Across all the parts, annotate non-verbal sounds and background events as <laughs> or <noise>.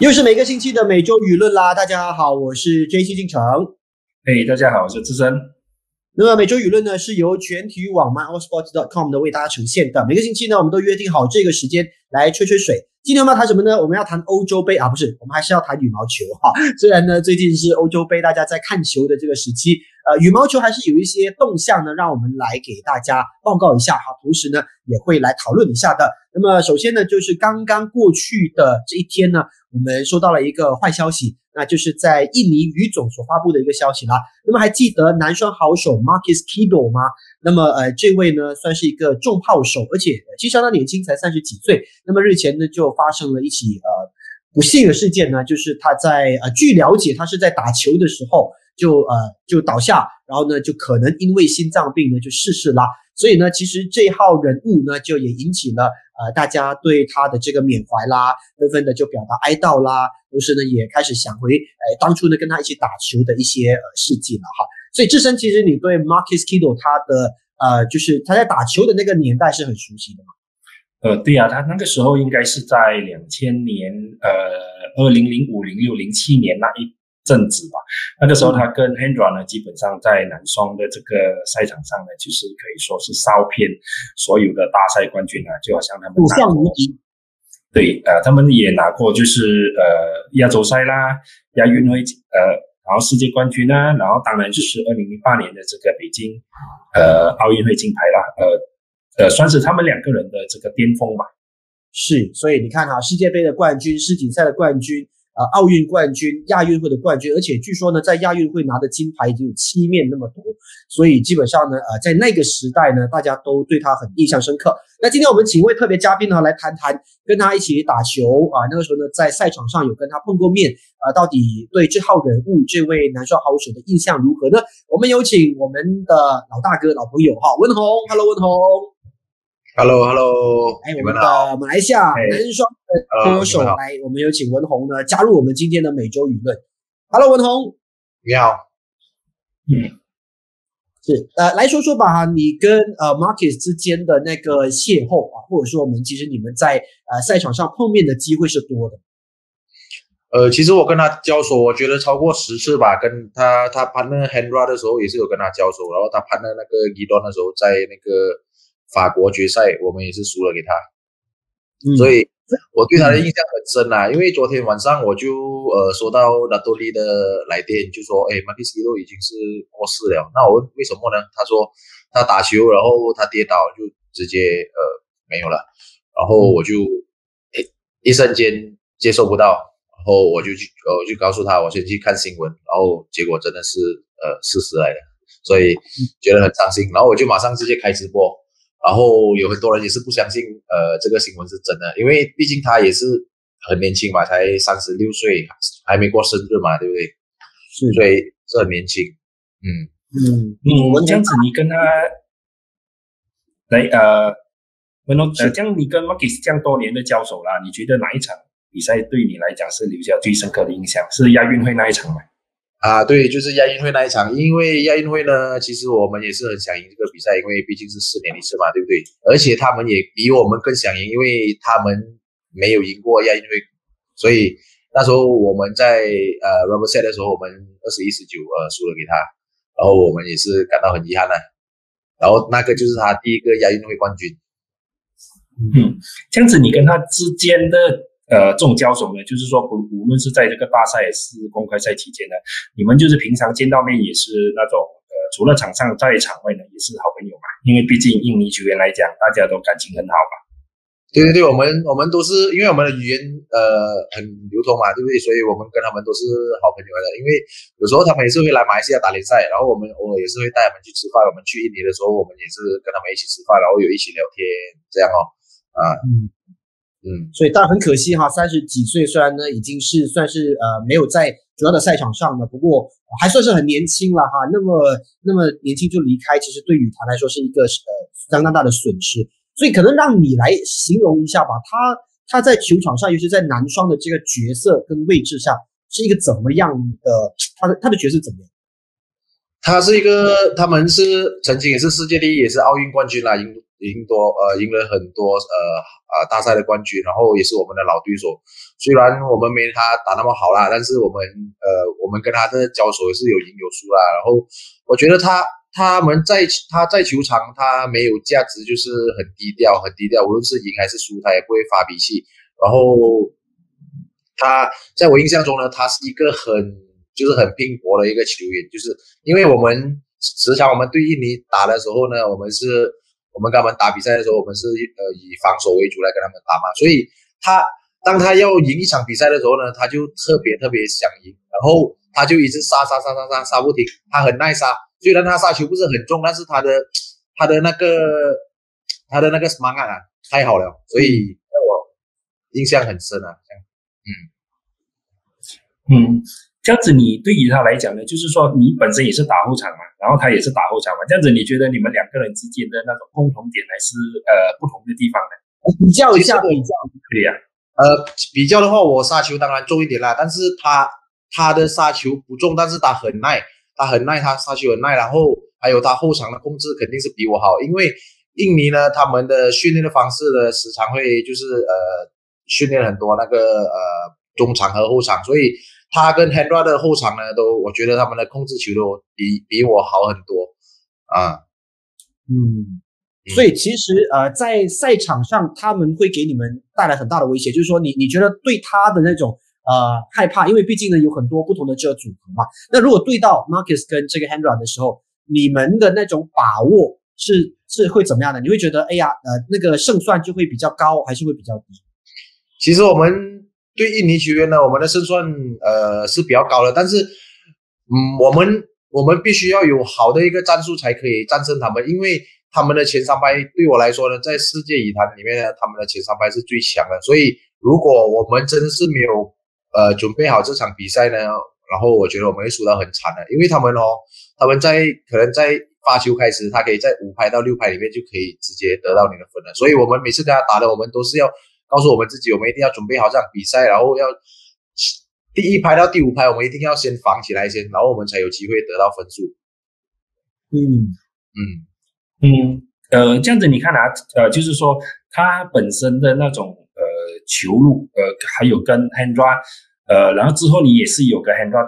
又是每个星期的每周舆论啦！大家好，我是 J C 进城。嘿，大家好，我是资深。那么每周舆论呢，是由全体育网 myallsports.com 的为大家呈现的。每个星期呢，我们都约定好这个时间来吹吹水。今天我们要谈什么呢？我们要谈欧洲杯啊，不是，我们还是要谈羽毛球哈。<laughs> 虽然呢，最近是欧洲杯，大家在看球的这个时期，呃，羽毛球还是有一些动向呢，让我们来给大家报告一下哈。同时呢，也会来讨论一下的。那么首先呢，就是刚刚过去的这一天呢。我们收到了一个坏消息，那就是在印尼羽总所发布的一个消息啦。那么还记得男双好手 Marcus Kido 吗？那么呃，这位呢算是一个重炮手，而且其实相当年轻，才三十几岁。那么日前呢就发生了一起呃不幸的事件呢，就是他在呃据了解，他是在打球的时候就呃就倒下，然后呢就可能因为心脏病呢就逝世啦。所以呢，其实这号人物呢，就也引起了呃大家对他的这个缅怀啦，纷纷的就表达哀悼啦，同时呢，也开始想回呃当初呢跟他一起打球的一些呃事迹了哈。所以智深，其实你对 Marcus Kido 他的呃就是他在打球的那个年代是很熟悉的吗？呃，对呀，他那个时候应该是在两千年，呃，二零零五、零六、零七年那一。正子吧，那个时候他跟 Hendra 呢，基本上在男双的这个赛场上呢，就是可以说是烧遍所有的大赛冠军啊，就好像他们五项无敌。对，呃，他们也拿过就是呃亚洲赛啦、亚运会呃，然后世界冠军啊，然后当然就是二零零八年的这个北京呃奥运会金牌啦，呃呃，算是他们两个人的这个巅峰吧。是，所以你看哈，世界杯的冠军、世锦赛的冠军。呃，奥运冠军、亚运会的冠军，而且据说呢，在亚运会拿的金牌已经有七面那么多，所以基本上呢，呃，在那个时代呢，大家都对他很印象深刻。那今天我们请一位特别嘉宾呢，来谈谈跟他一起打球啊，那个时候呢，在赛场上有跟他碰过面啊，到底对这号人物、这位男双好手的印象如何呢？我们有请我们的老大哥、老朋友哈，文宏，Hello，文宏。Hello，Hello，哎，我们的马来西亚男双的歌手来，我们有请文宏呢加入我们今天的每周舆论。Hello，文宏，你好。嗯，是呃，来说说吧，你跟呃 Marcus 之间的那个邂逅啊，或者说我们其实你们在呃赛场上碰面的机会是多的。呃，其实我跟他交手，我觉得超过十次吧。跟他他攀那 Handra 的时候也是有跟他交手，然后他攀的那个 g 端的时候，在那个。法国决赛，我们也是输了给他，所以我对他的印象很深啊。因为昨天晚上我就呃收到拉多利的来电，就说：“哎，马蒂斯都已经是过世了。”那我问为什么呢？他说他打球，然后他跌倒就直接呃没有了。然后我就一瞬间接受不到，然后我就去我就告诉他，我先去看新闻，然后结果真的是呃事实来的，所以觉得很伤心。然后我就马上直接开直播。然后有很多人也是不相信，呃，这个新闻是真的，因为毕竟他也是很年轻嘛，才三十六岁，还没过生日嘛，对不对？是，所以是很年轻。嗯嗯嗯，这样子你跟他，来呃，文龙，呃，这样你跟 Marcus 这样多年的交手啦，你觉得哪一场比赛对你来讲是留下最深刻的印象？是亚运会那一场吗？啊，对，就是亚运会那一场，因为亚运会呢，其实我们也是很想赢这个比赛，因为毕竟是四年一次嘛，对不对？而且他们也比我们更想赢，因为他们没有赢过亚运会，所以那时候我们在呃 rubber set 的时候，我们二十一十九呃输了给他，然后我们也是感到很遗憾的。然后那个就是他第一个亚运会冠军。嗯，这样子你跟他之间的。呃，这种交手呢，就是说，不无论是在这个大赛还是公开赛期间呢，你们就是平常见到面也是那种，呃，除了场上在场外呢，也是好朋友嘛。因为毕竟印尼球员来讲，大家都感情很好嘛。对对对，我们我们都是因为我们的语言呃很流通嘛，对不对？所以我们跟他们都是好朋友来的。因为有时候他们也是会来马来西亚打联赛，然后我们偶尔也是会带他们去吃饭。我们去印尼的时候，我们也是跟他们一起吃饭，然后有一起聊天这样哦，啊，嗯。嗯，所以当然很可惜哈，三十几岁虽然呢已经是算是呃没有在主要的赛场上了，不过还算是很年轻了哈。那么那么年轻就离开，其实对羽坛来说是一个呃相当大的损失。所以可能让你来形容一下吧，他他在球场上，尤其在男双的这个角色跟位置上，是一个怎么样的？他的他的角色怎么样？他是一个，他们是曾经也是世界第一，也是奥运冠军啦，赢赢多呃赢了很多呃啊大赛的冠军，然后也是我们的老对手，虽然我们没他打那么好啦，但是我们呃，我们跟他的交手也是有赢有输啦。然后我觉得他他们在他在球场他没有价值，就是很低调很低调，无论是赢还是输，他也不会发脾气。然后他在我印象中呢，他是一个很就是很拼搏的一个球员，就是因为我们时常我们对印尼打的时候呢，我们是我们跟他们打比赛的时候，我们是呃以防守为主来跟他们打嘛，所以他。当他要赢一场比赛的时候呢，他就特别特别想赢，然后他就一直杀杀杀杀杀杀不停，他很耐杀。虽然他杀球不是很重，但是他的他的那个他的那个什么啊，太好了，所以让我印象很深啊。嗯嗯，这样子你对于他来讲呢，就是说你本身也是打后场嘛，然后他也是打后场嘛，这样子你觉得你们两个人之间的那种共同点还是呃不同的地方呢？比较一下，比较可以啊。呃，比较的话，我杀球当然重一点啦，但是他他的杀球不重，但是他很耐，他很耐，他杀球很耐，然后还有他后场的控制肯定是比我好，因为印尼呢，他们的训练的方式呢，时常会就是呃训练很多那个呃中场和后场，所以他跟 Hendra 的后场呢，都我觉得他们的控制球都比比我好很多啊，嗯。所以其实呃，在赛场上他们会给你们带来很大的威胁，就是说你你觉得对他的那种呃害怕，因为毕竟呢有很多不同的这个组合嘛。那如果对到 Marcus 跟这个 Hendra 的时候，你们的那种把握是是会怎么样的？你会觉得哎呀呃那个胜算就会比较高，还是会比较低？其实我们对印尼球员呢，我们的胜算呃是比较高的，但是嗯我们我们必须要有好的一个战术才可以战胜他们，因为。他们的前三拍对我来说呢，在世界羽坛里面呢，他们的前三拍是最强的。所以，如果我们真的是没有呃准备好这场比赛呢，然后我觉得我们会输到很惨的，因为他们哦，他们在可能在发球开始，他可以在五拍到六拍里面就可以直接得到你的分了。所以我们每次跟他打的，我们都是要告诉我们自己，我们一定要准备好这场比赛，然后要第一排到第五排，我们一定要先防起来先，然后我们才有机会得到分数。嗯嗯。嗯，呃，这样子你看啊，呃，就是说他本身的那种呃球路，呃，还有跟 Hendra，呃，然后之后你也是有个 Hendra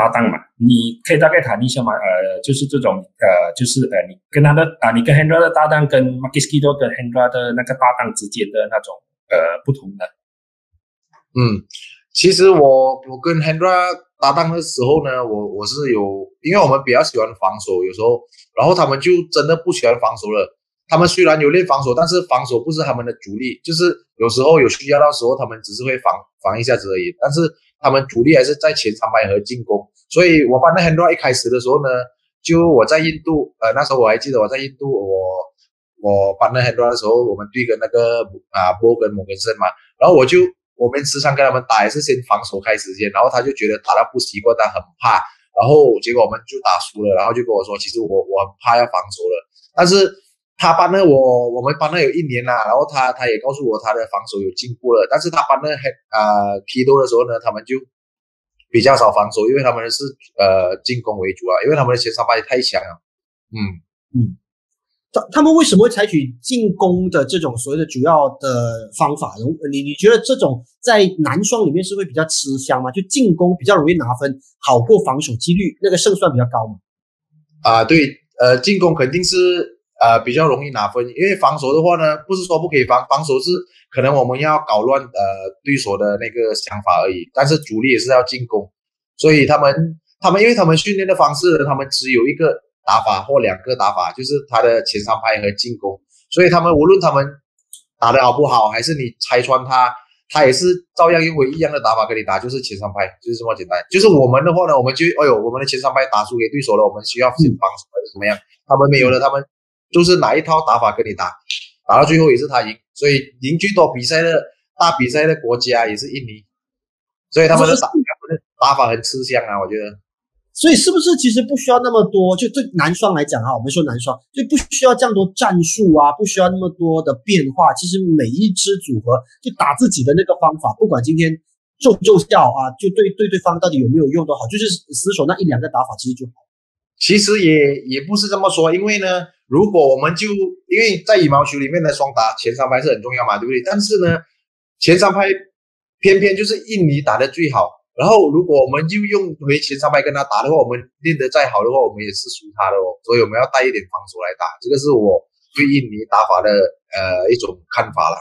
搭档嘛，你可以大概谈一下嘛，呃，就是这种呃，就是呃，你跟他的啊，你跟 Hendra 的搭档跟 m a k i s k i 都跟 Hendra 的那个搭档之间的那种呃不同的。嗯，其实我我跟 Hendra 搭档的时候呢，我我是有，因为我们比较喜欢防守，有时候。然后他们就真的不喜欢防守了。他们虽然有练防守，但是防守不是他们的主力。就是有时候有需要的时候，他们只是会防防一下子而已。但是他们主力还是在前三排和进攻。所以我班的很多一开始的时候呢，就我在印度，呃，那时候我还记得我在印度，我我班的很多的时候，我们对跟那个啊波跟摩根森嘛，然后我就我们时常跟他们打，也是先防守开始先，然后他就觉得打到不习惯，他很怕。然后结果我们就打输了，然后就跟我说，其实我我很怕要防守了。但是他帮了我，我们帮了有一年啦，然后他他也告诉我他的防守有进步了。但是他帮了很啊踢多的时候呢，他们就比较少防守，因为他们是呃进攻为主啊，因为他们的前三排太强了。嗯嗯。他他们为什么会采取进攻的这种所谓的主要的方法？你你觉得这种在男双里面是会比较吃香吗？就进攻比较容易拿分，好过防守，几率那个胜算比较高吗？啊，对，呃，进攻肯定是呃比较容易拿分，因为防守的话呢，不是说不可以防，防守是可能我们要搞乱呃对手的那个想法而已，但是主力也是要进攻，所以他们 <laughs> 他们因为他们训练的方式，他们只有一个。打法或两个打法，就是他的前三拍和进攻，所以他们无论他们打的好不好，还是你拆穿他，他也是照样用为一样的打法跟你打，就是前三拍，就是这么简单。就是我们的话呢，我们就哎呦，我们的前三拍打输给对手了，我们需要先防守还是怎么样？他们没有了，他们就是哪一套打法跟你打，打到最后也是他赢。所以赢最多比赛的大比赛的国家也是印尼，所以他们的打打法很吃香啊，我觉得。所以是不是其实不需要那么多？就对男双来讲哈，我们说男双就不需要这样多战术啊，不需要那么多的变化。其实每一支组合就打自己的那个方法，不管今天奏不奏效啊，就对对对方到底有没有用都好，就是死守那一两个打法其实就好。其实也也不是这么说，因为呢，如果我们就因为在羽毛球里面的双打前三拍是很重要嘛，对不对？但是呢，前三拍偏偏就是印尼打的最好。然后如果我们就用回前三排跟他打的话，我们练得再好的话，我们也是输他的哦。所以我们要带一点防守来打，这个是我对印尼打法的呃一种看法了。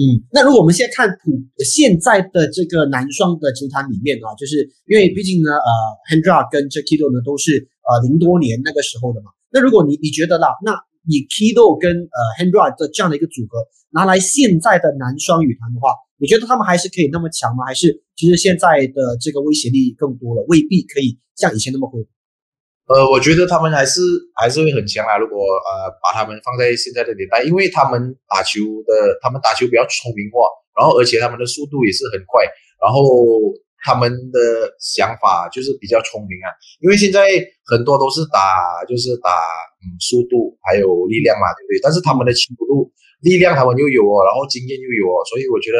嗯，那如果我们现在看普现在的这个男双的球坛里面啊，就是因为毕竟呢，呃，Hendra 跟 Jakido 呢都是呃零多年那个时候的嘛。那如果你你觉得啦，那以 Kido 跟呃 Hendra 的这样的一个组合拿来现在的男双羽坛的话，你觉得他们还是可以那么强吗？还是其实现在的这个威胁力更多了，未必可以像以前那么会？呃，我觉得他们还是还是会很强啊。如果呃把他们放在现在的年代，因为他们打球的，他们打球比较聪明化，然后而且他们的速度也是很快，然后他们的想法就是比较聪明啊。因为现在很多都是打就是打嗯速度还有力量嘛，对不对？但是他们的速度、力量他们又有哦，然后经验又有哦，所以我觉得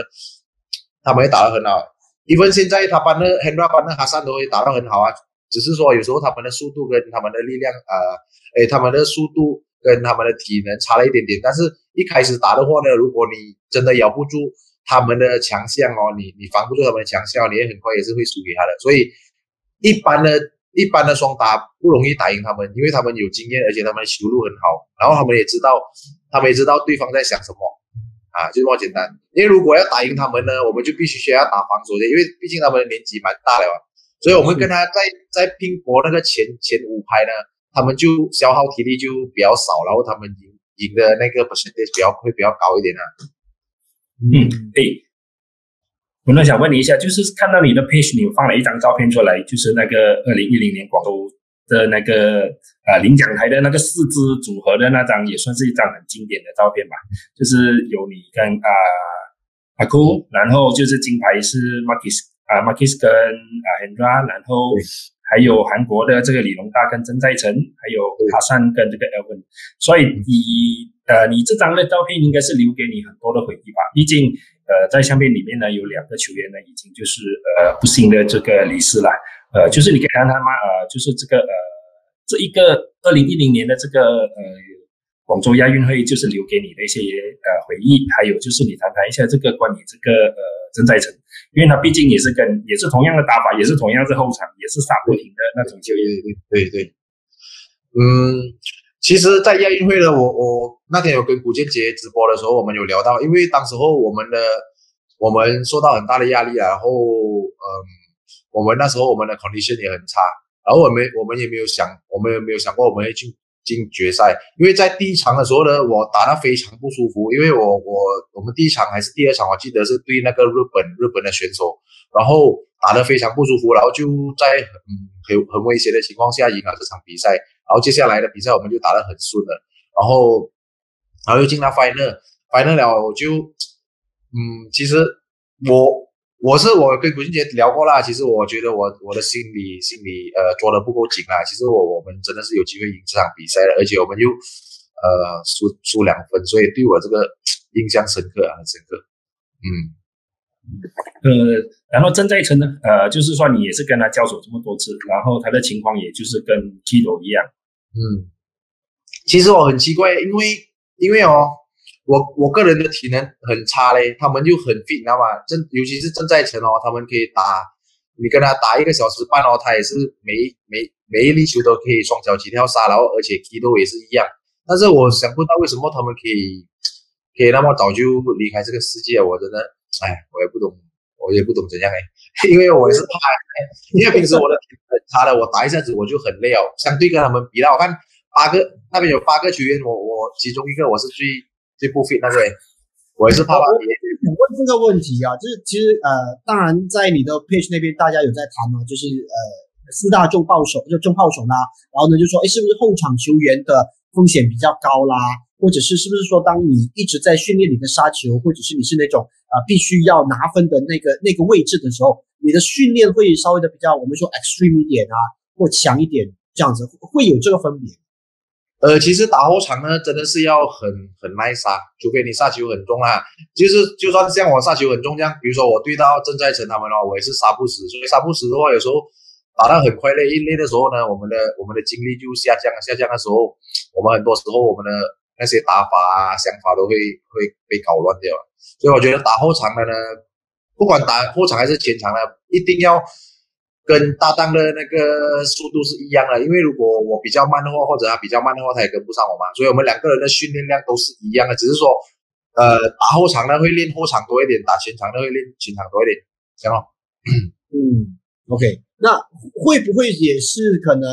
他们也打得很好。因为现在他班的 Hendra 班的哈桑都会打得很好啊。只是说有时候他们的速度跟他们的力量，呃，诶，他们的速度跟他们的体能差了一点点。但是一开始打的话呢，如果你真的咬不住他们的强项哦，你你防不住他们的强项，你也很快也是会输给他的。所以一般的、一般的双打不容易打赢他们，因为他们有经验，而且他们的球路很好，然后他们也知道，他们也知道对方在想什么啊，就这么简单。因为如果要打赢他们呢，我们就必须需要打防守的，因为毕竟他们的年纪蛮大了。所以，我们跟他在在拼搏那个前前五排呢，他们就消耗体力就比较少，然后他们赢赢的那个 percentage 比较会比较高一点啊。嗯，对。我那想问你一下，就是看到你的 page，你放了一张照片出来，就是那个二零一零年广州的那个呃领奖台的那个四支组合的那张，也算是一张很经典的照片吧。就是有你跟啊阿库，然后就是金牌是 Marcus。啊，Marcus 跟啊 Hendra，然后还有韩国的这个李龙大跟曾在成，还有哈山跟这个 Elvin，所以你呃，你这张的照片应该是留给你很多的回忆吧？毕竟呃，在相片里面呢，有两个球员呢，已经就是呃不幸的这个离世了。呃，就是你可以谈谈吗？呃，就是这个呃，这一个二零一零年的这个呃广州亚运会，就是留给你的一些呃回忆，还有就是你谈谈一下这个关于这个呃曾在成。因为他毕竟也是跟也是同样的打法，也是同样是后场，也是杀不停的那种球员。对对对，嗯，其实，在亚运会呢，我我那天有跟古建杰直播的时候，我们有聊到，因为当时候我们的我们受到很大的压力啊，然后嗯，我们那时候我们的成绩线也很差，然后我们我们也没有想，我们也没有想过我们会进。进决赛，因为在第一场的时候呢，我打得非常不舒服，因为我我我们第一场还是第二场，我记得是对那个日本日本的选手，然后打得非常不舒服，然后就在很很很危险的情况下赢了这场比赛，然后接下来的比赛我们就打得很顺了，然后然后又进了 final，final 了我就嗯，其实我。我是我跟古俊杰聊过啦，其实我觉得我我的心理心理呃捉得不够紧啦。其实我我们真的是有机会赢这场比赛的，而且我们又呃输输两分，所以对我这个印象深刻啊，很深刻。嗯，呃，然后郑在成呢，呃，就是说你也是跟他交手这么多次，然后他的情况也就是跟基斗一样。嗯，其实我很奇怪，因为因为哦。我我个人的体能很差嘞，他们就很 fit，你知道吗？正尤其是正在成哦，他们可以打，你跟他打一个小时半哦，他也是每每每一粒球都可以双脚起跳杀，然后而且踢都也是一样。但是我想不到为什么他们可以可以那么早就离开这个世界，我真的，哎，我也不懂，我也不懂怎样哎，<laughs> 因为我也是怕，因为平时我的体能很差的，我打一下子我就很累哦。相对跟他们比啦，我看八个那边有八个球员，我我其中一个我是最。这不 fit 那个，我也是怕怕。我问这个问题啊，就是其实呃，当然在你的 page 那边大家有在谈嘛，就是呃四大重炮手就重炮手啦，然后呢就说，哎，是不是后场球员的风险比较高啦？或者是是不是说，当你一直在训练你的杀球，或者是你是那种呃必须要拿分的那个那个位置的时候，你的训练会稍微的比较我们说 extreme 一点啊，或强一点这样子，会有这个分别？呃，其实打后场呢，真的是要很很耐杀，除非你杀球很重啊。就是就算像我杀球很重这样，比如说我对到郑在成他们哦，我也是杀不死。所以杀不死的话，有时候打到很快累，一累的时候呢，我们的我们的精力就下降，下降的时候，我们很多时候我们的那些打法啊、想法都会会被搞乱掉。所以我觉得打后场的呢，不管打后场还是前场呢，一定要跟搭档的那个速度是一样的。因为如果我比较慢的话，或者他比较慢的话，他也跟不上我嘛。所以我们两个人的训练量都是一样的，只是说，呃，打后场呢会练后场多一点，打前场呢会练前场多一点，行了。嗯，OK，那会不会也是可能？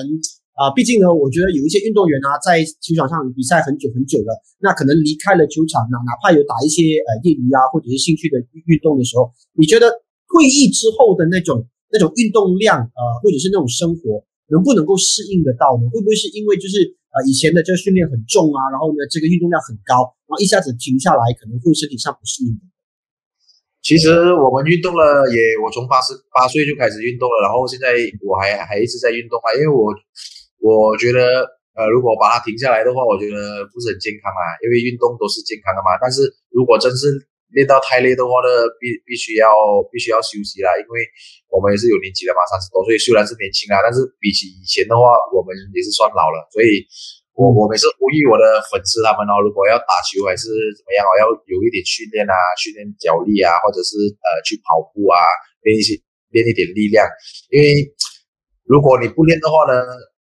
啊，毕竟呢，我觉得有一些运动员啊，在球场上比赛很久很久了，那可能离开了球场呢，哪怕有打一些呃业余啊或者是兴趣的运动的时候，你觉得退役之后的那种那种运动量呃，或者是那种生活，能不能够适应得到呢？会不会是因为就是呃以前的这个训练很重啊，然后呢这个运动量很高，然后一下子停下来，可能会身体上不适应？其实我们运动了也，我从八十八岁就开始运动了，然后现在我还还一直在运动啊，因为我。我觉得，呃，如果把它停下来的话，我觉得不是很健康啊。因为运动都是健康的嘛。但是如果真是练到太累的话呢，必必须要必须要休息啦。因为我们也是有年纪的嘛，三十多岁虽然是年轻啊，但是比起以前的话，我们也是算老了。所以，我我每次呼吁我的粉丝他们哦，如果要打球还是怎么样哦，要有一点训练啊，训练脚力啊，或者是呃去跑步啊，练一些练一点力量。因为如果你不练的话呢？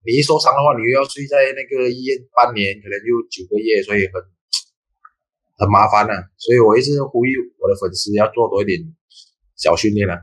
你一受伤的话，你又要睡在那个医院半年，可能就九个月，所以很很麻烦呢。所以我一直呼吁我的粉丝要做多一点小训练啊。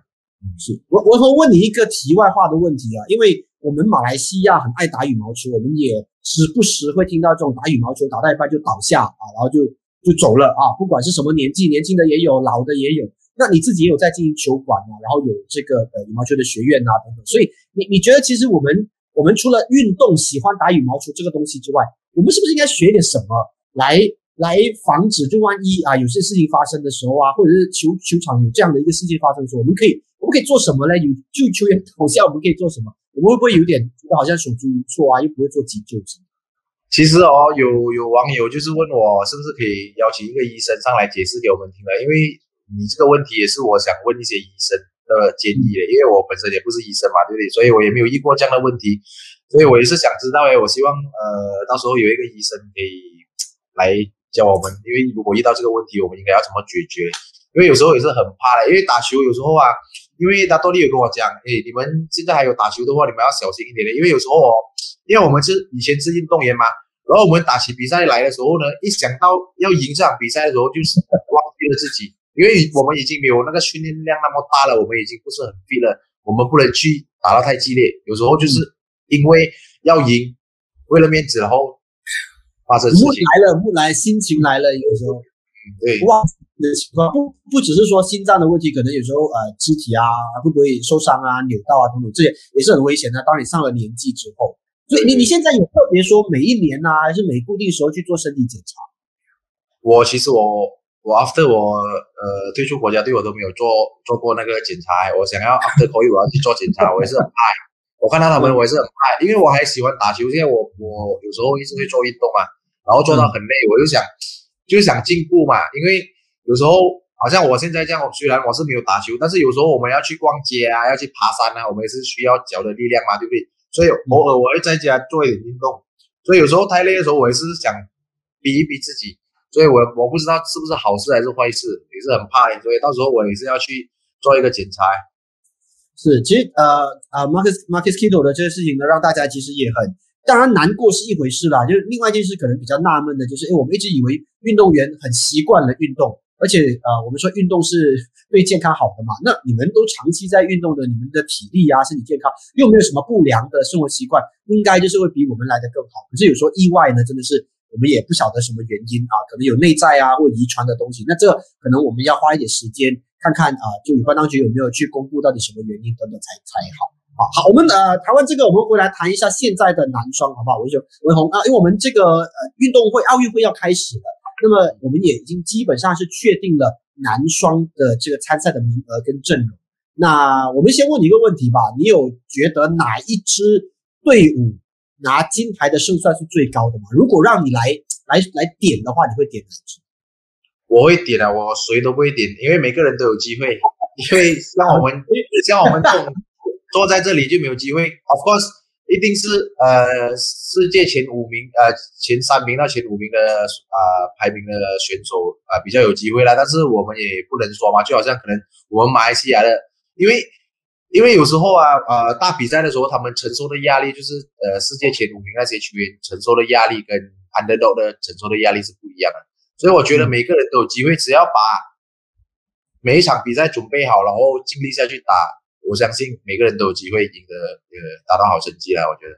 嗯，是我我会问你一个题外话的问题啊，因为我们马来西亚很爱打羽毛球，我们也时不时会听到这种打羽毛球打到一半就倒下啊，然后就就走了啊。不管是什么年纪，年轻的也有，老的也有。那你自己也有在经营球馆啊，然后有这个呃羽毛球的学院啊等等。所以你你觉得其实我们。我们除了运动喜欢打羽毛球这个东西之外，我们是不是应该学点什么来来防止？就万一啊有些事情发生的时候啊，或者是球球场有这样的一个事情发生的时候，我们可以我们可以做什么呢？有救球员倒下，我们可以做什么？我们会不会有点觉得好像手足无措啊？又不会做急救什么？其实哦，有有网友就是问我，是不是可以邀请一个医生上来解释给我们听了？因为你这个问题也是我想问一些医生。的建议嘞，因为我本身也不是医生嘛，对不对？所以我也没有遇过这样的问题，所以我也是想知道诶，我希望呃，到时候有一个医生可以来教我们，因为如果遇到这个问题，我们应该要怎么解决？因为有时候也是很怕的，因为打球有时候啊，因为大多利有跟我讲，哎，你们现在还有打球的话，你们要小心一点的，因为有时候哦，因为我们是以前是运动员嘛，然后我们打起比赛来的时候呢，一想到要赢这场比赛的时候，就是忘记了自己。因为我们已经没有那个训练量那么大了，我们已经不是很 fit 了，我们不能去打到太激烈。有时候就是因为要赢，为了面子，然后发生事情来了，不来，心情来了，有时候，对，哇的情况不不只是说心脏的问题，可能有时候呃肢体啊会不会受伤啊、扭到啊等等，这些也是很危险的。当你上了年纪之后，所以你你现在有特别说每一年呐，还是每固定时候去做身体检查？我其实我。我 after 我呃退出国家队，我都没有做做过那个检查。我想要 after 可以，我要去做检查，我也是很怕。我看到他们，我也是很怕，因为我还喜欢打球。现在我我有时候一直会做运动嘛，然后做到很累，我就想就想进步嘛。因为有时候好像我现在这样，虽然我是没有打球，但是有时候我们要去逛街啊，要去爬山啊，我们也是需要脚的力量嘛，对不对？所以偶尔我会在家做一点运动。所以有时候太累的时候，我也是想逼一逼自己。所以，我我不知道是不是好事还是坏事，也是很怕。所以到时候我也是要去做一个检查。是，其实呃呃，Marcus Marcus Kiddo 的这个事情呢，让大家其实也很，当然难过是一回事啦。就是另外一件事可能比较纳闷的，就是哎，我们一直以为运动员很习惯了运动，而且呃，我们说运动是 <laughs> 对健康好的嘛。那你们都长期在运动的，你们的体力啊、身体健康又没有什么不良的生活习惯，应该就是会比我们来的更好。可是有时候意外呢，真的是。我们也不晓得什么原因啊，可能有内在啊或遗传的东西。那这可能我们要花一点时间看看啊，就有关当局有没有去公布到底什么原因等等才才好。好，好，我们呃谈完这个，我们回来谈一下现在的男双，好不好？文雄、文宏啊，因为我们这个呃运动会奥运会要开始了，那么我们也已经基本上是确定了男双的这个参赛的名额跟阵容。那我们先问你一个问题吧，你有觉得哪一支队伍？拿金牌的胜算是最高的吗？如果让你来来来点的话，你会点哪支？我会点啊，我谁都不会点，因为每个人都有机会。<laughs> 因为像我们像我们坐坐在这里就没有机会。Of course，一定是呃世界前五名呃前三名到前五名的啊排名的选手啊比较有机会啦，但是我们也不能说嘛，就好像可能我们马来西亚的，因为因为有时候啊呃大比赛的时候，他们承受的压力就是呃世界前五名那些球员承受的压力跟 underdog 的承受的压力是不一样的，所以我觉得每个人都有机会，只要把每一场比赛准备好，然后尽力下去打。我相信每个人都有机会赢得呃达到好成绩啦，我觉得。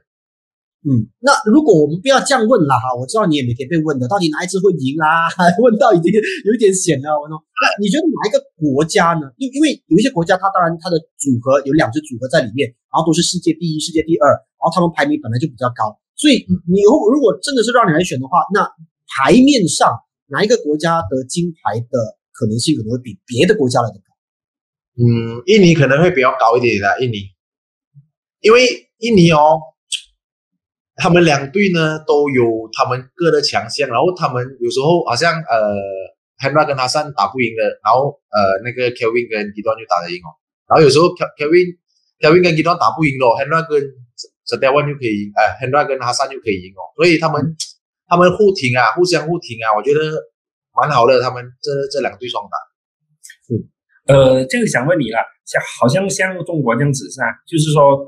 嗯，那如果我们不要这样问了哈，我知道你也每天被问的，到底哪一支会赢啦？<laughs> 问到已经有一点险了。我说，那你觉得哪一个国家呢？因因为有一些国家，它当然它的组合有两支组合在里面，然后都是世界第一、世界第二，然后他们排名本来就比较高，所以你如如果真的是让你来选的话，那牌面上哪一个国家得金牌的可能性可能会比别的国家来的？嗯，印尼可能会比较高一点的，印尼，因为印尼哦，他们两队呢都有他们各的强项，然后他们有时候好像呃，Hendra 跟哈桑打不赢的，然后呃那个 Kevin 跟 g i d o n 就打得赢哦，然后有时候 Kevin Kevin 跟 g i d o n 打不赢咯 h e n d r a 跟 s t e v a n 就可以赢，哎 h e n r a 跟哈桑就可以赢哦，所以他们他们互挺啊，互相互挺啊，我觉得蛮好的，他们这这两队双打，嗯。呃，这个想问你了，像好像像中国这样子是吧？就是说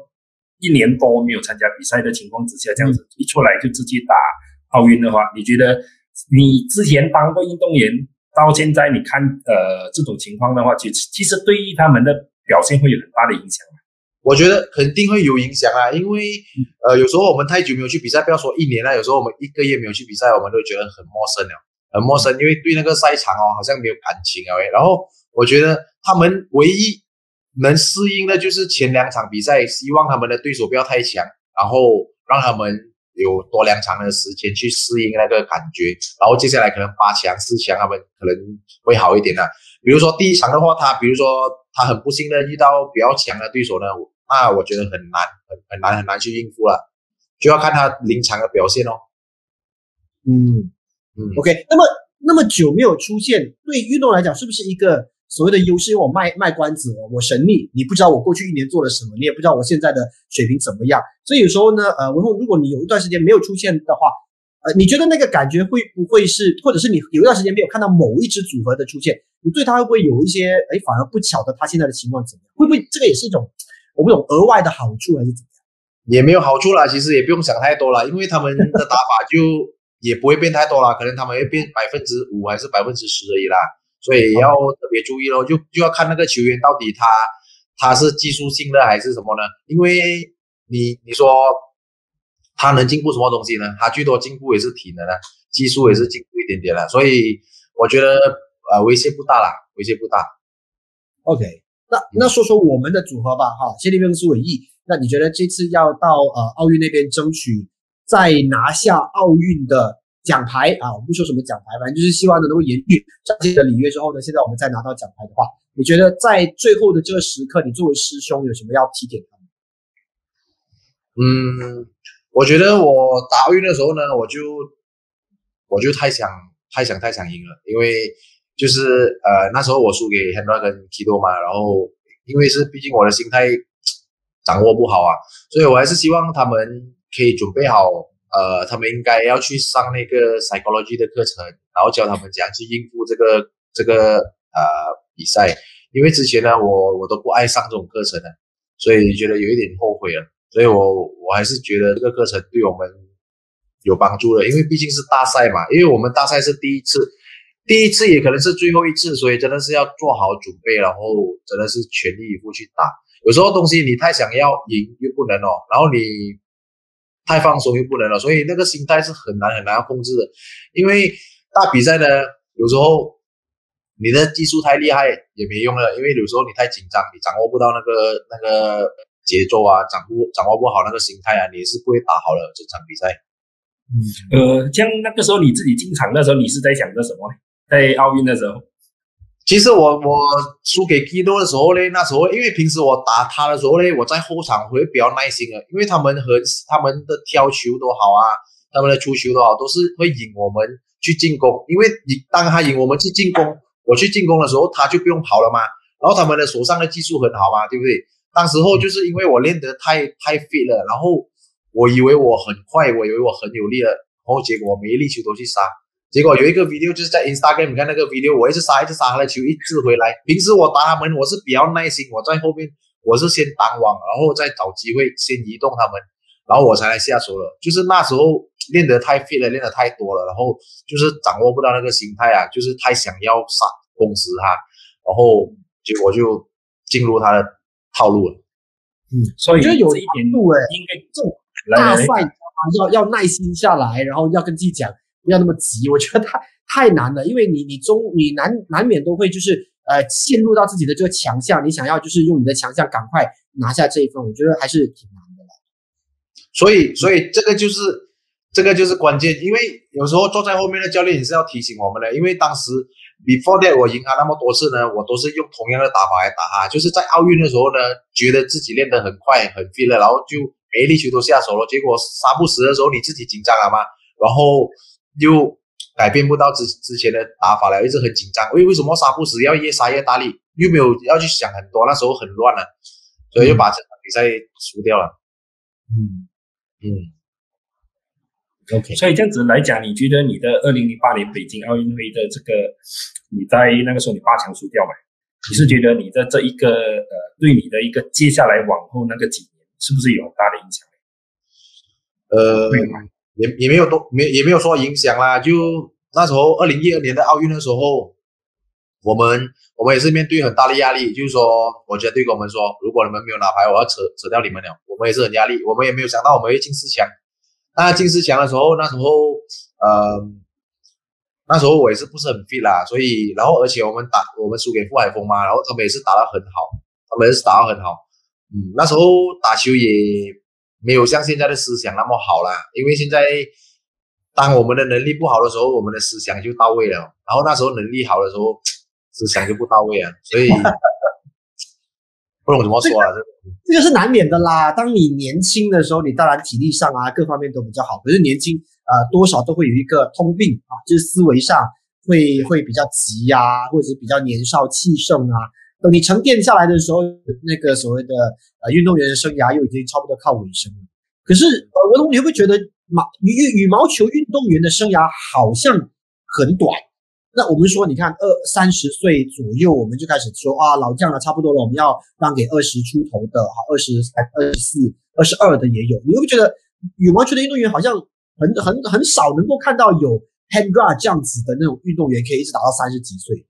一年多没有参加比赛的情况之下，这样子一出来就自己打奥运的话，你觉得你之前当过运动员，到现在你看呃这种情况的话，其实其实对于他们的表现会有很大的影响吗？我觉得肯定会有影响啊，因为呃有时候我们太久没有去比赛，不要说一年了，有时候我们一个月没有去比赛，我们都觉得很陌生了，很陌生，因为对那个赛场哦好像没有感情啊，然后我觉得。他们唯一能适应的就是前两场比赛，希望他们的对手不要太强，然后让他们有多两场的时间去适应那个感觉，然后接下来可能八强、四强他们可能会好一点的。比如说第一场的话，他比如说他很不幸的遇到比较强的对手呢，那我觉得很难、很很难、很难去应付了，就要看他临场的表现哦。嗯嗯，OK，那么那么久没有出现，对运动来讲是不是一个？所谓的优势，因为我卖卖关子，我神秘，你不知道我过去一年做了什么，你也不知道我现在的水平怎么样。所以有时候呢，呃，文宏，如果你有一段时间没有出现的话，呃，你觉得那个感觉会不会是，或者是你有一段时间没有看到某一支组合的出现，你对他会不会有一些，哎，反而不巧的他现在的情况怎么样？会不会这个也是一种我不懂额外的好处还是怎么样？也没有好处啦，其实也不用想太多了，因为他们的打法就也不会变太多啦，可能他们会变百分之五还是百分之十而已啦。所以要特别注意咯，就就要看那个球员到底他他是技术性的还是什么呢？因为你你说他能进步什么东西呢？他最多进步也是体能啊，技术也是进步一点点啦。所以我觉得呃威胁不大啦，威胁不大。OK，那那说说我们的组合吧，哈，谢立兵是伟毅。那你觉得这次要到呃奥运那边争取再拿下奥运的？奖牌啊，我不说什么奖牌，反正就是希望能够延续上届的里约之后呢，现在我们再拿到奖牌的话，你觉得在最后的这个时刻，你作为师兄有什么要提点他们？嗯，我觉得我打奥运的时候呢，我就我就太想太想太想赢了，因为就是呃那时候我输给 Henry 跟 Kido 嘛，然后因为是毕竟我的心态掌握不好啊，所以我还是希望他们可以准备好。呃，他们应该要去上那个 psychology 的课程，然后教他们怎样去应付这个这个呃比赛。因为之前呢，我我都不爱上这种课程的，所以觉得有一点后悔了。所以我我还是觉得这个课程对我们有帮助的，因为毕竟是大赛嘛，因为我们大赛是第一次，第一次也可能是最后一次，所以真的是要做好准备，然后真的是全力以赴去打。有时候东西你太想要赢又不能哦，然后你。太放松又不能了，所以那个心态是很难很难要控制的。因为大比赛呢，有时候你的技术太厉害也没用了，因为有时候你太紧张，你掌握不到那个那个节奏啊，掌握掌握不好那个心态啊，你是不会打好了这场比赛。嗯，呃，像那个时候你自己进场的时候，你是在想着什么呢？在奥运的时候。其实我我输给基多的时候呢，那时候因为平时我打他的时候呢，我在后场会比较耐心的，因为他们和他们的挑球都好啊，他们的出球都好，都是会引我们去进攻。因为你当他引我们去进攻，我去进攻的时候，他就不用跑了嘛。然后他们的手上的技术很好嘛，对不对？当时候就是因为我练得太太 fit 了，然后我以为我很快，我以为我很有力了，然后结果每一粒球都去杀。结果有一个 video 就是在 Instagram，你看那个 video，我一直杀一直杀他的球，一直回来。平时我打他们，我是比较耐心，我在后面我是先挡网，然后再找机会先移动他们，然后我才来下手了。就是那时候练得太 fit 了，练得太多了，然后就是掌握不到那个心态啊，就是太想要杀攻死他，然后结果就进入他的套路了。嗯，所以我觉得有一点度哎，应该这种来来来大赛？要要耐心下来，然后要跟自己讲，不要那么急。<laughs> 我觉得太太难了，因为你你中你难难免都会就是呃陷入到自己的这个强项，你想要就是用你的强项赶快拿下这一份，我觉得还是挺难的啦。所以，所以这个就是这个就是关键，因为有时候坐在后面的教练也是要提醒我们的，因为当时 before that 我赢他那么多次呢，我都是用同样的打法来打他，就是在奥运的时候呢，觉得自己练得很快很 fit 了，然后就每一粒球都下手了，结果杀不死的时候你自己紧张了嘛，然后又改变不到之之前的打法了，一直很紧张，为为什么杀不死，要越杀越大力，又没有要去想很多，那时候很乱了，所以就把这场比赛输掉了，嗯嗯。，OK，所以这样子来讲，你觉得你的二零零八年北京奥运会的这个，你在那个时候你八强输掉嘛？你是觉得你的这一个呃，对你的一个接下来往后那个几年，是不是有很大的影响？呃？也也没有多没也没有说影响啦。就那时候二零一二年的奥运的时候，我们我们也是面对很大的压力，就是说国家队跟我们说，如果你们没有拿牌，我要扯扯掉你们了。我们也是很压力，我们也没有想到我们会进四强。那进四强的时候，那时候呃，那时候我也是不是很 fit 啦，所以然后而且我们打我们输给傅海峰嘛，然后他们也是打得很好，他们也是打得很好。嗯，那时候打球也没有像现在的思想那么好啦，因为现在当我们的能力不好的时候，我们的思想就到位了，然后那时候能力好的时候，<tsk> 思想就不到位啊，所以 <laughs> 不懂怎么说啊，这这个是难免的啦。当你年轻的时候，你当然体力上啊各方面都比较好，可是年轻呃多少都会有一个通病啊，就是思维上会会比较急呀、或者比较年少气盛啊。等你沉淀下来的时候，那个所谓的呃运动员的生涯又已经差不多靠尾声了。可是呃，文龙，你会不会觉得马羽羽毛球运动员的生涯好像很短？那我们说，你看二三十岁左右，我们就开始说啊，老将了，差不多了，我们要让给二十出头的，好，二十、二十四、二十二的也有。你会不会觉得羽毛球的运动员好像很很很少能够看到有 Hendra 这样子的那种运动员可以一直打到三十几岁？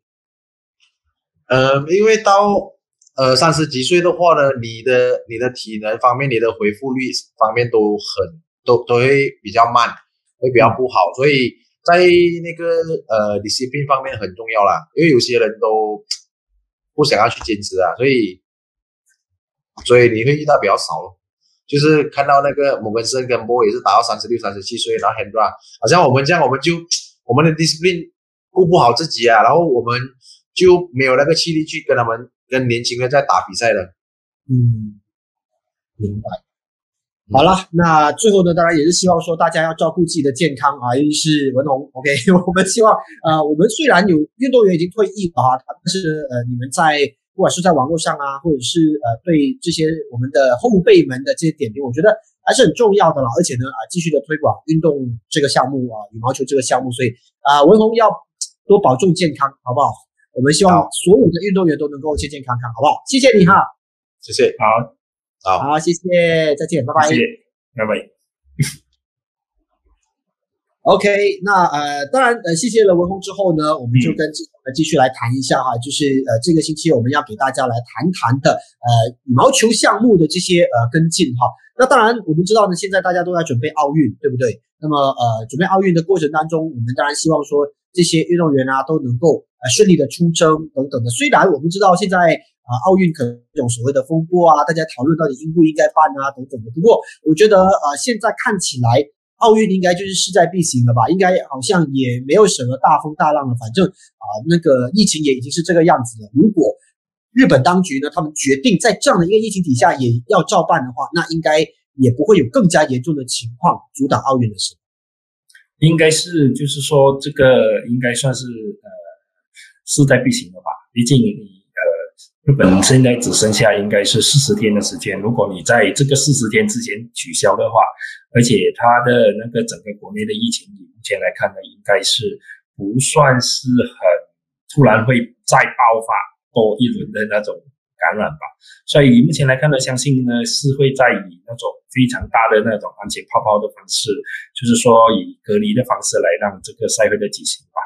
呃，因为到呃三十几岁的话呢，你的你的体能方面，你的恢复率方面都很都都会比较慢，会比较不好，所以在那个呃 discipline 方面很重要啦，因为有些人都不想要去坚持啊，所以所以你会遇到比较少咯。就是看到那个摩根森跟波也是打到三十六、三十七岁，然后 Hendra 好像我们这样，我们就我们的 discipline 顾不好自己啊，然后我们就没有那个气力去跟他们跟年轻人在打比赛了。嗯，明白。好了，那最后呢，当然也是希望说大家要照顾自己的健康啊，尤其是文宏，OK，<laughs> 我们希望呃，我们虽然有运动员已经退役了啊，但是呃，你们在不管是在网络上啊，或者是呃对这些我们的后辈们的这些点评，我觉得还是很重要的了。而且呢，啊、继续的推广运动这个项目啊，羽毛球这个项目，所以啊、文宏要多保重健康，好不好？我们希望所有的运动员都能够健健康康，好不好？谢谢你哈，谢谢，好，好。好，谢谢，再见，拜拜。谢谢，拜拜。<laughs> OK，那呃，当然呃，谢谢了文宏之后呢，我们就跟志同呢继续来谈一下哈，就是呃，这个星期我们要给大家来谈谈的呃羽毛球项目的这些呃跟进哈。那当然我们知道呢，现在大家都在准备奥运，对不对？那么呃，准备奥运的过程当中，我们当然希望说这些运动员啊都能够呃顺利的出征等等的。虽然我们知道现在啊、奥运可能这种所谓的风波啊，大家讨论到底应不应该办啊等等的。不过我觉得呃现在看起来。奥运应该就是势在必行了吧？应该好像也没有什么大风大浪了。反正啊、那个疫情也已经是这个样子了。如果日本当局呢，他们决定在这样的一个疫情底下也要照办的话，那应该也不会有更加严重的情况阻挡奥运的事。应该是就是说这个应该算是呃势在必行了吧？毕竟你呃日本现在只剩下应该是四十天的时间。如果你在这个四十天之前取消的话，而且它的那个整个国内的疫情，以目前来看呢，应该是不算是很突然会再爆发多一轮的那种感染吧。所以目前来看呢，相信呢是会在以那种非常大的那种安全泡泡的方式，就是说以隔离的方式来让这个赛会的举行吧。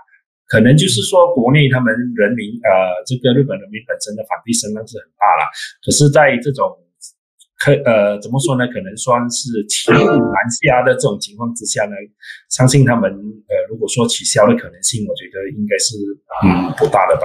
可能就是说国内他们人民呃，这个日本人民本身的反对声浪是很大了，可是在这种。可呃，怎么说呢？可能算是骑虎难下的这种情况之下呢，相信他们呃，如果说取消的可能性，我觉得应该是嗯不大的吧。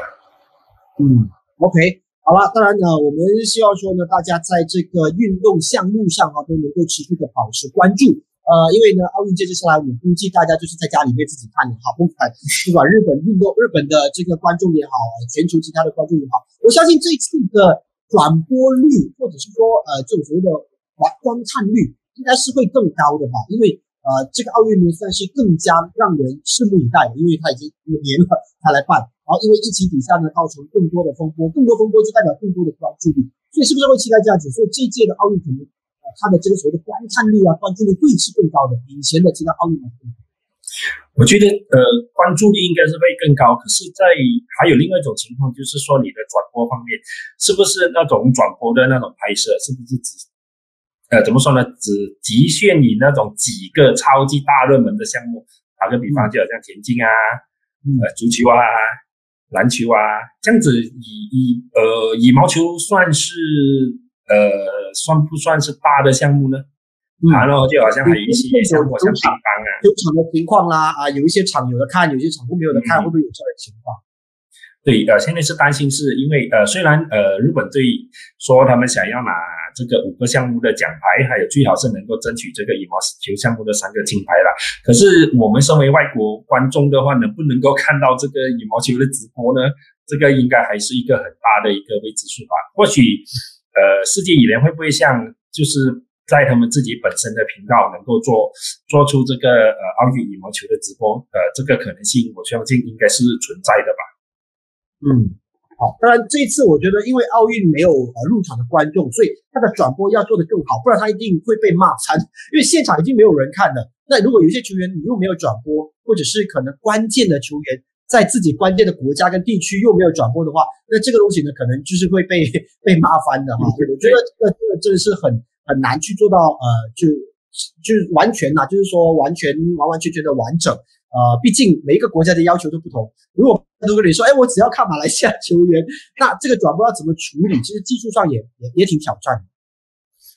嗯，OK，好了，当然呢，我们希望说呢，大家在这个运动项目上啊，都能够持续的保持关注。呃，因为呢，奥运接下来，我估计大家就是在家里面自己看的哈，不管不管日本运动、日本的这个观众也好，全球其他的观众也好，我相信这次的。转播率，或者是说，呃，这种所谓的观观看率，应该是会更高的吧？因为，呃，这个奥运呢，算是更加让人拭目以待的，因为它已经五年了，它来办。然后，因为疫情底下呢，造成更多的风波，更多风波就代表更多的关注力，所以是不是会期待这样子？所以这届的奥运可能，呃，它的这个所谓的观看率啊，关注力会是更高的，以前的其他奥运来。我觉得呃关注力应该是会更高，可是，在还有另外一种情况，就是说你的转播方面，是不是那种转播的那种拍摄，是不是只呃怎么说呢？只局限于那种几个超级大热门的项目？打个比方，就好像田径啊，呃足球啊，篮球啊，这样子以以呃羽毛球算是呃算不算是大的项目呢？然后就好像还有一些像我像乒乓啊，球场的情况啦，啊，有一些场有的看，有些场没有的看，会不会有这样的情况？对，呃，现在是担心是因为呃，虽然呃，日本队说他们想要拿这个五个项目的奖牌，还有最好是能够争取这个羽毛球项目的三个金牌了。可是我们身为外国观众的话，能不能够看到这个羽毛球的直播呢？这个应该还是一个很大的一个未知数吧。或许呃，世界羽联会不会像就是？在他们自己本身的频道能够做做出这个呃奥运羽毛球的直播，呃，这个可能性我相信应该是存在的吧。嗯，好，当然这一次我觉得因为奥运没有呃入场的观众，所以他的转播要做得更好，不然他一定会被骂惨。因为现场已经没有人看了，那如果有些球员你又没有转播，或者是可能关键的球员在自己关键的国家跟地区又没有转播的话，那这个东西呢可能就是会被 <laughs> 被骂翻的哈。我觉得这个这个真的是很。很难去做到，呃，就就完全呐，就是说完全完完全全的完整，呃，毕竟每一个国家的要求都不同。如果如果你说，哎，我只要看马来西亚球员，那这个转播要怎么处理？其实技术上也也也挺挑战。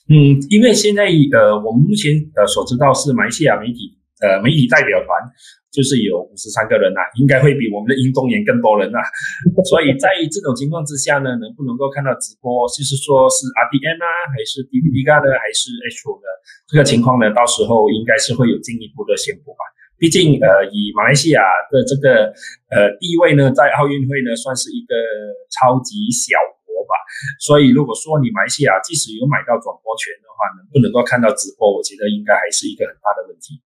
嗯，因为现在呃，我们目前呃所知道是马来西亚媒体呃媒体代表团。就是有五十三个人呐，应该会比我们的运动员更多人呐。<laughs> 所以在这种情况之下呢，能不能够看到直播，就是说是 RDN 啊，还是 DVD 呢，还是 H 的这个情况呢？到时候应该是会有进一步的宣布吧。毕竟呃，以马来西亚的这个呃地位呢，在奥运会呢算是一个超级小国吧。所以如果说你马来西亚即使有买到转播权的话，能不能够看到直播，我觉得应该还是一个很大的问题。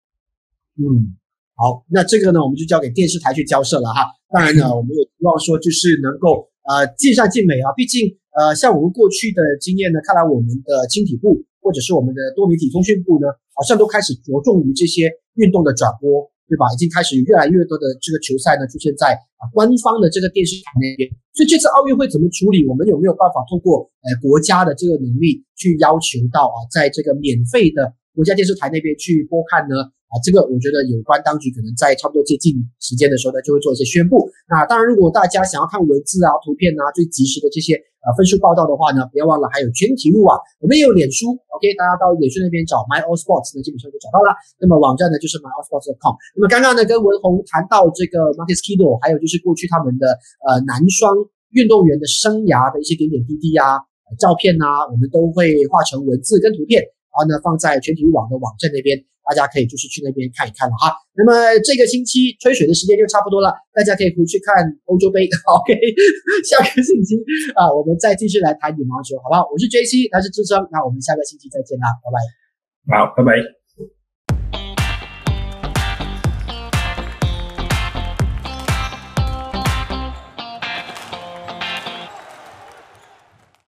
嗯。好，那这个呢，我们就交给电视台去交涉了哈。当然呢，我们也希望说，就是能够呃尽善尽美啊。毕竟呃，像我们过去的经验呢，看来我们的青体部或者是我们的多媒体通讯部呢，好像都开始着重于这些运动的转播，对吧？已经开始有越来越多的这个球赛呢出现在啊官方的这个电视台那边。所以这次奥运会怎么处理？我们有没有办法通过呃国家的这个能力去要求到啊，在这个免费的国家电视台那边去播看呢？啊，这个我觉得有关当局可能在差不多接近时间的时候呢，就会做一些宣布。那当然，如果大家想要看文字啊、图片啊、最及时的这些呃分数报道的话呢，不要忘了还有全体路啊，我们也有脸书，OK，大家到脸书那边找 My All Sports 呢，基本上就找到了。那么网站呢就是 My All Sports.com。那么刚刚呢跟文宏谈到这个 Marcus Kido，还有就是过去他们的呃男双运动员的生涯的一些点点滴滴啊、照片啊，我们都会画成文字跟图片。然后呢，放在全体网的网站那边，大家可以就是去那边看一看了哈。那么这个星期吹水的时间就差不多了，大家可以回去看欧洲杯。<laughs> OK，下个星期啊，我们再继续来谈羽毛球，好不好？我是 JC，他是智商，那我们下个星期再见啦，拜拜。好，拜拜。